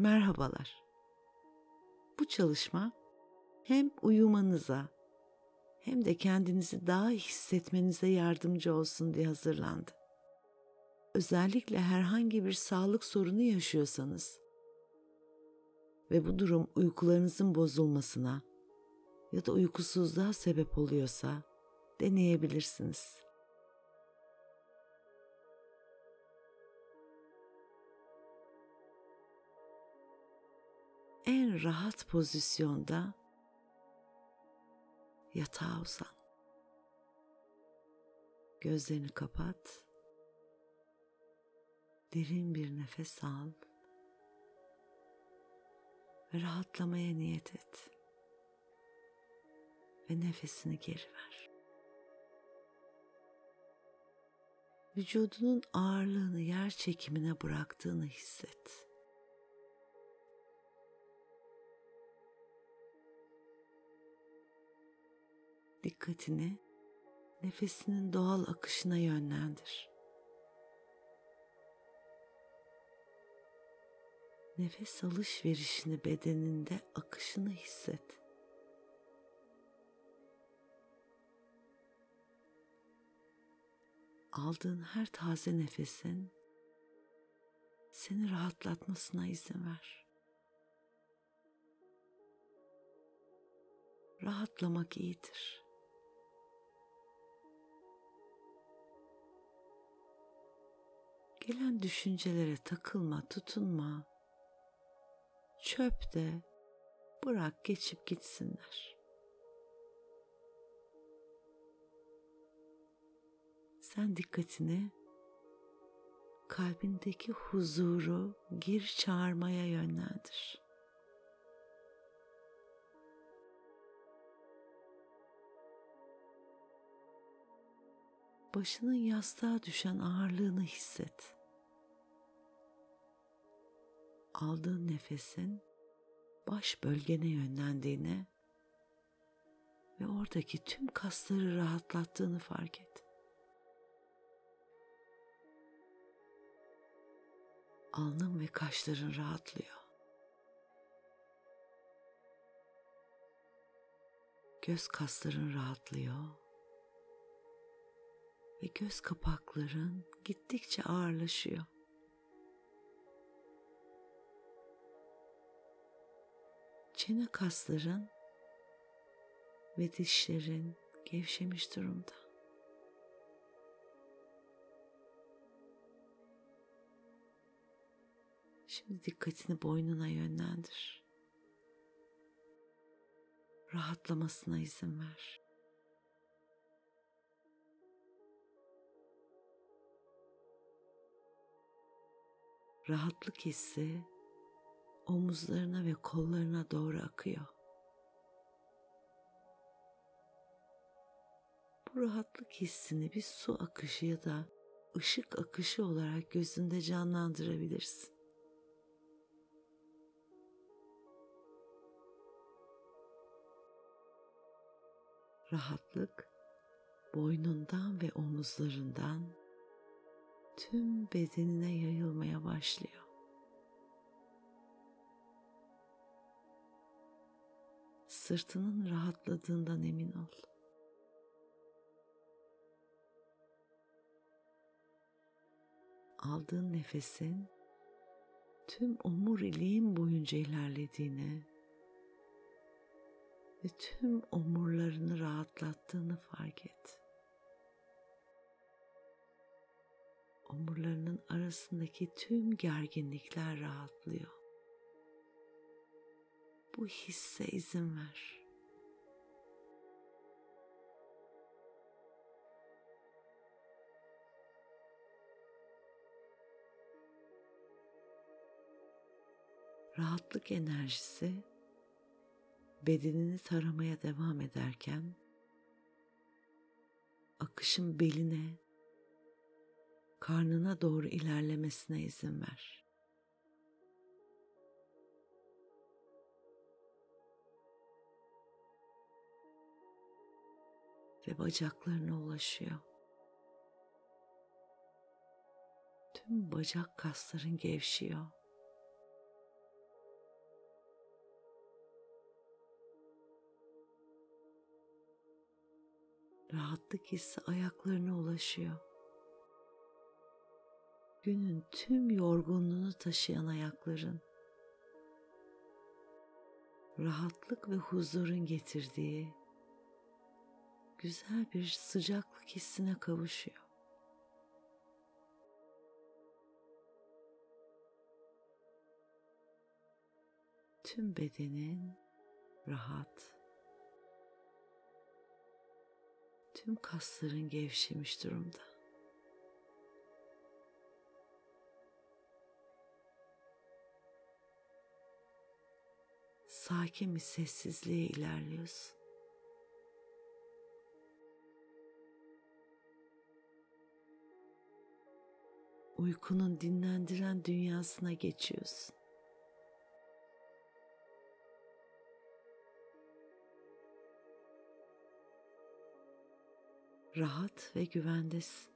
Merhabalar. Bu çalışma hem uyumanıza hem de kendinizi daha hissetmenize yardımcı olsun diye hazırlandı. Özellikle herhangi bir sağlık sorunu yaşıyorsanız ve bu durum uykularınızın bozulmasına ya da uykusuzluğa sebep oluyorsa deneyebilirsiniz. En rahat pozisyonda yatağa uzan. Gözlerini kapat. Derin bir nefes al. Ve rahatlamaya niyet et. Ve nefesini geri ver. Vücudunun ağırlığını yer çekimine bıraktığını hisset. Dikkatini nefesinin doğal akışına yönlendir. Nefes alışverişini bedeninde akışını hisset. Aldığın her taze nefesin seni rahatlatmasına izin ver. Rahatlamak iyidir. Gelen düşüncelere takılma, tutunma. Çöp de bırak geçip gitsinler. Sen dikkatini kalbindeki huzuru gir çağırmaya yönlendir. Başının yastığa düşen ağırlığını hisset. aldığın nefesin baş bölgene yönlendiğini ve oradaki tüm kasları rahatlattığını fark et. Alnın ve kaşların rahatlıyor. Göz kasların rahatlıyor. Ve göz kapakların gittikçe ağırlaşıyor. çene kasların ve dişlerin gevşemiş durumda. Şimdi dikkatini boynuna yönlendir. Rahatlamasına izin ver. Rahatlık hissi omuzlarına ve kollarına doğru akıyor. Bu rahatlık hissini bir su akışı ya da ışık akışı olarak gözünde canlandırabilirsin. Rahatlık boynundan ve omuzlarından tüm bedenine yayılmaya başlıyor. sırtının rahatladığından emin ol. Aldığın nefesin tüm omuriliğin boyunca ilerlediğini ve tüm omurlarını rahatlattığını fark et. Omurlarının arasındaki tüm gerginlikler rahatlıyor bu hisse izin ver. Rahatlık enerjisi bedenini taramaya devam ederken akışın beline, karnına doğru ilerlemesine izin ver. Ve bacaklarına ulaşıyor. Tüm bacak kasların gevşiyor. Rahatlık hissi ayaklarına ulaşıyor. Günün tüm yorgunluğunu taşıyan ayakların rahatlık ve huzurun getirdiği güzel bir sıcaklık hissine kavuşuyor. Tüm bedenin rahat. Tüm kasların gevşemiş durumda. Sakin bir sessizliğe ilerliyorsun. Uykunun dinlendiren dünyasına geçiyorsun. rahat ve güvendesin.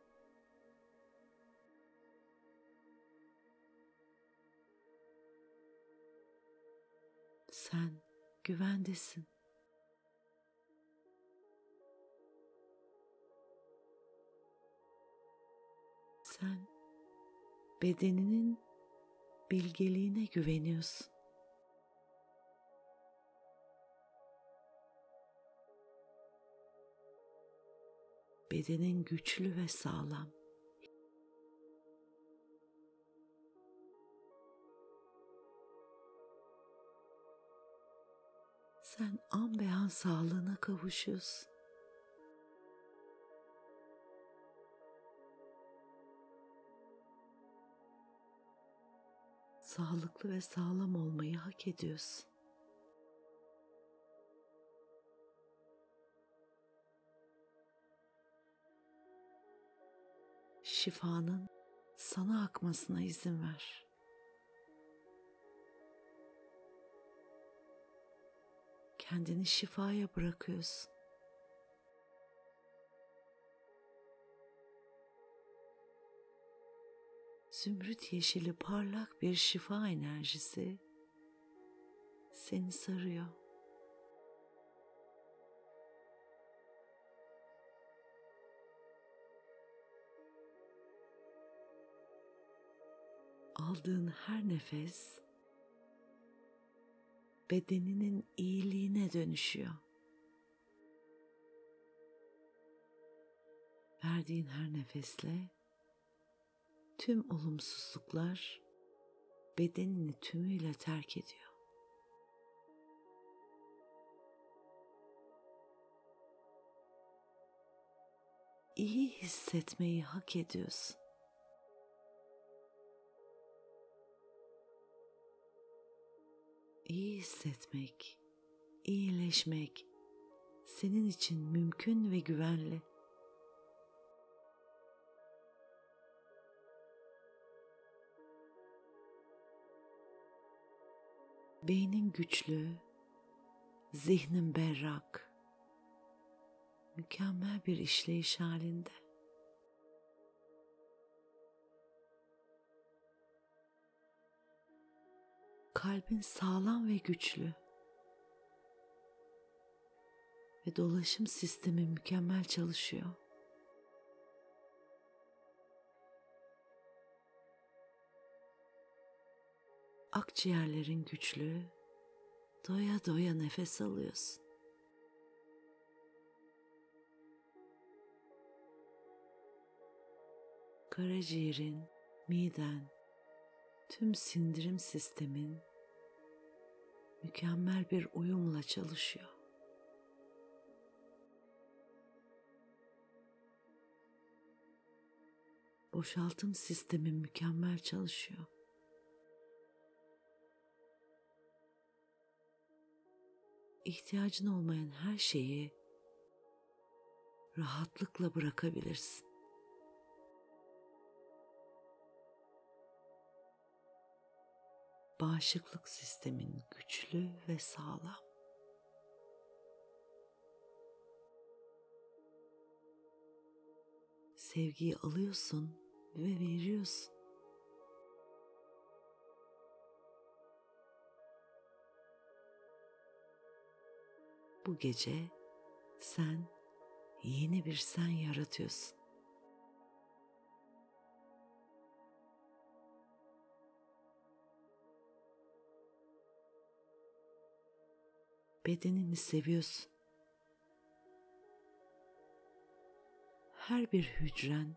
Sen güvendesin. Sen bedeninin bilgeliğine güveniyorsun. bedenin güçlü ve sağlam. Sen an be an sağlığına kavuşuyorsun. Sağlıklı ve sağlam olmayı hak ediyorsun. şifanın sana akmasına izin ver. Kendini şifaya bırakıyorsun. Zümrüt yeşili parlak bir şifa enerjisi seni sarıyor. aldığın her nefes bedeninin iyiliğine dönüşüyor. Verdiğin her nefesle tüm olumsuzluklar bedenini tümüyle terk ediyor. İyi hissetmeyi hak ediyorsun. İyi hissetmek, iyileşmek senin için mümkün ve güvenli. Beynin güçlü, zihnin berrak, mükemmel bir işleyiş halinde. Kalbin sağlam ve güçlü ve dolaşım sistemi mükemmel çalışıyor. Akciğerlerin güçlü, doya doya nefes alıyorsun. Karaciğerin, miden, tüm sindirim sistemin mükemmel bir uyumla çalışıyor. Boşaltım sistemi mükemmel çalışıyor. İhtiyacın olmayan her şeyi rahatlıkla bırakabilirsin. Bağışıklık sistemin güçlü ve sağlam. Sevgiyi alıyorsun ve veriyorsun. Bu gece sen yeni bir sen yaratıyorsun. Bedenini seviyorsun. Her bir hücren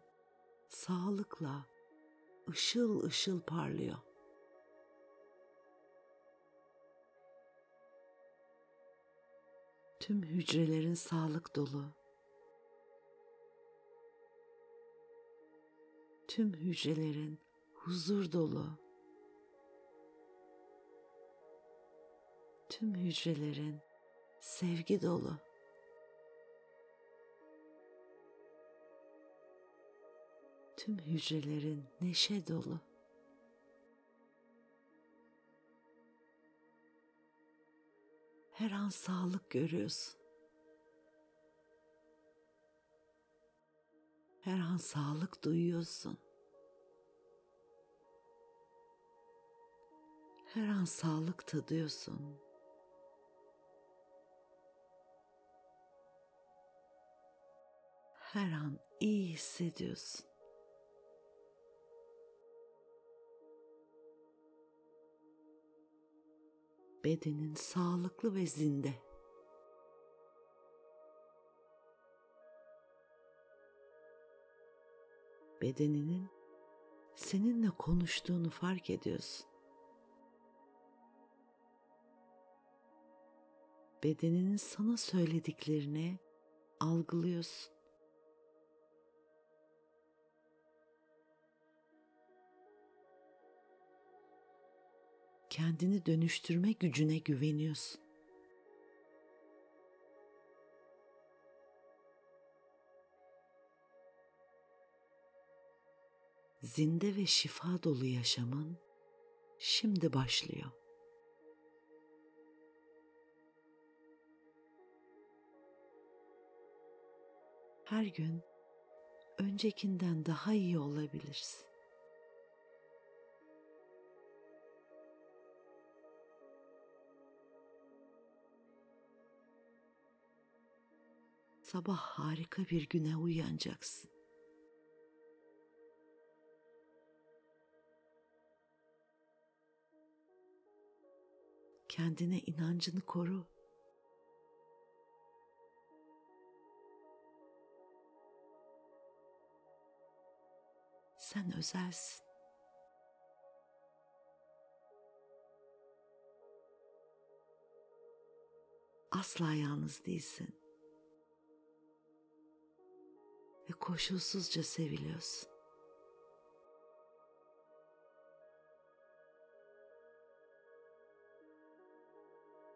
sağlıkla ışıl ışıl parlıyor. Tüm hücrelerin sağlık dolu. Tüm hücrelerin huzur dolu. Tüm hücrelerin sevgi dolu. Tüm hücrelerin neşe dolu. Her an sağlık görüyorsun. Her an sağlık duyuyorsun. Her an sağlık tadıyorsun. Her an iyi hissediyorsun. bedenin sağlıklı ve zinde. Bedeninin seninle konuştuğunu fark ediyorsun. Bedeninin sana söylediklerini algılıyorsun. Kendini dönüştürme gücüne güveniyorsun. Zinde ve şifa dolu yaşamın şimdi başlıyor. Her gün öncekinden daha iyi olabilirsin. Sabah harika bir güne uyanacaksın. Kendine inancını koru. Sen özelsin. Asla yalnız değilsin. Koşulsuzca seviliyorsun.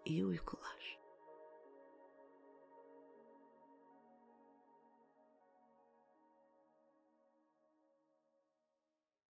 İyi uykular.